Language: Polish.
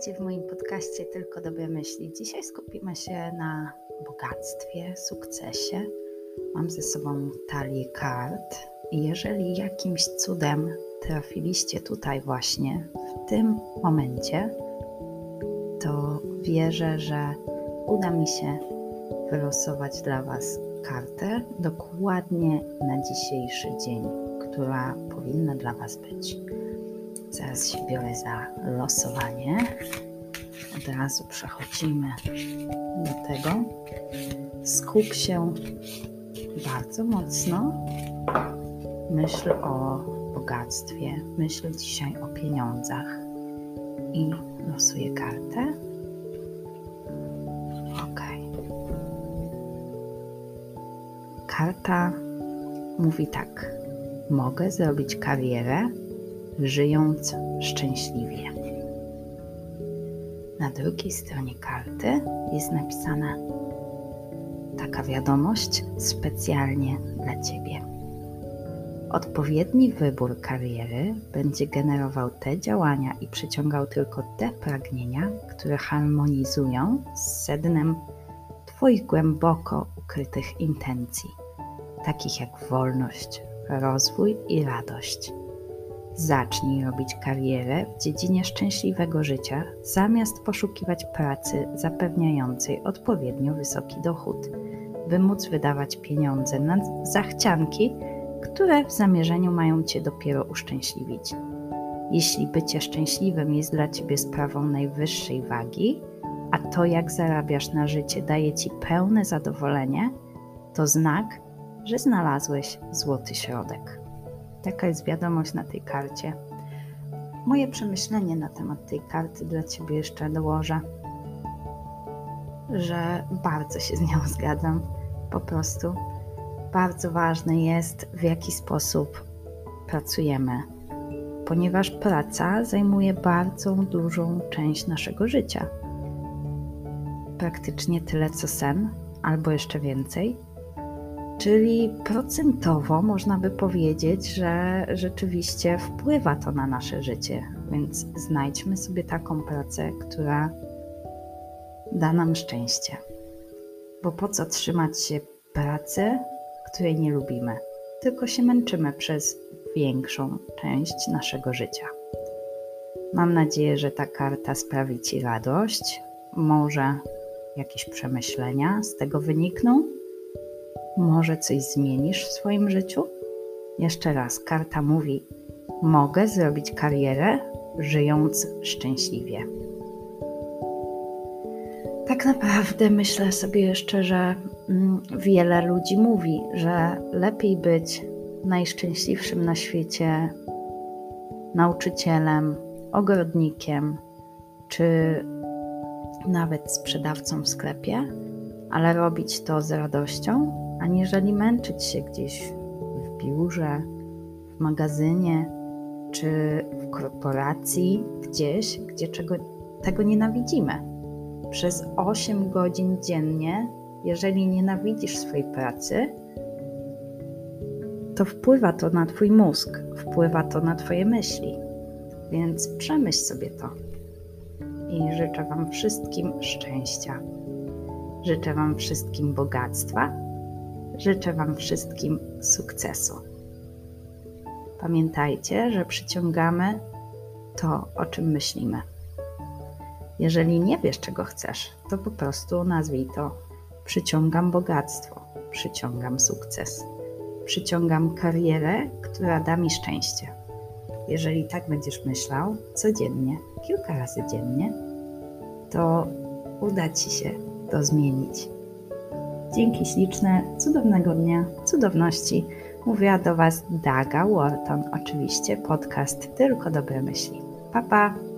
Witajcie w moim podcaście Tylko Dobre Myśli. Dzisiaj skupimy się na bogactwie, sukcesie. Mam ze sobą talię kart jeżeli jakimś cudem trafiliście tutaj właśnie w tym momencie, to wierzę, że uda mi się wylosować dla Was kartę dokładnie na dzisiejszy dzień, która powinna dla Was być. Zaraz się biorę za losowanie. Od razu przechodzimy do tego. Skup się bardzo mocno. Myśl o bogactwie, myśl dzisiaj o pieniądzach i losuję kartę. Ok. Karta mówi tak: Mogę zrobić karierę żyjąc szczęśliwie. Na drugiej stronie karty jest napisana taka wiadomość specjalnie dla Ciebie. Odpowiedni wybór kariery będzie generował te działania i przyciągał tylko te pragnienia, które harmonizują z sednem Twoich głęboko ukrytych intencji, takich jak wolność, rozwój i radość. Zacznij robić karierę w dziedzinie szczęśliwego życia, zamiast poszukiwać pracy zapewniającej odpowiednio wysoki dochód, by móc wydawać pieniądze na zachcianki, które w zamierzeniu mają Cię dopiero uszczęśliwić. Jeśli bycie szczęśliwym jest dla Ciebie sprawą najwyższej wagi, a to jak zarabiasz na życie daje Ci pełne zadowolenie, to znak, że znalazłeś złoty środek. Taka jest wiadomość na tej karcie. Moje przemyślenie na temat tej karty dla Ciebie jeszcze dołożę, że bardzo się z nią zgadzam. Po prostu bardzo ważne jest, w jaki sposób pracujemy, ponieważ praca zajmuje bardzo dużą część naszego życia. Praktycznie tyle co sen, albo jeszcze więcej Czyli procentowo można by powiedzieć, że rzeczywiście wpływa to na nasze życie, więc znajdźmy sobie taką pracę, która da nam szczęście. Bo po co trzymać się pracy, której nie lubimy, tylko się męczymy przez większą część naszego życia. Mam nadzieję, że ta karta sprawi Ci radość, może jakieś przemyślenia z tego wynikną może coś zmienisz w swoim życiu? Jeszcze raz, karta mówi: Mogę zrobić karierę, żyjąc szczęśliwie. Tak naprawdę myślę sobie jeszcze, że mm, wiele ludzi mówi, że lepiej być najszczęśliwszym na świecie nauczycielem, ogrodnikiem, czy nawet sprzedawcą w sklepie, ale robić to z radością, aniżeli męczyć się gdzieś w biurze, w magazynie czy w korporacji, gdzieś, gdzie czego, tego nienawidzimy. Przez 8 godzin dziennie, jeżeli nienawidzisz swojej pracy, to wpływa to na Twój mózg, wpływa to na Twoje myśli. Więc przemyśl sobie to. I życzę Wam wszystkim szczęścia. Życzę Wam wszystkim bogactwa Życzę Wam wszystkim sukcesu. Pamiętajcie, że przyciągamy to, o czym myślimy. Jeżeli nie wiesz, czego chcesz, to po prostu nazwij to: przyciągam bogactwo, przyciągam sukces, przyciągam karierę, która da mi szczęście. Jeżeli tak będziesz myślał codziennie, kilka razy dziennie, to uda ci się to zmienić. Dzięki śliczne, cudownego dnia, cudowności. Mówiła do Was Daga Wharton, oczywiście podcast Tylko Dobre Myśli. Pa, pa!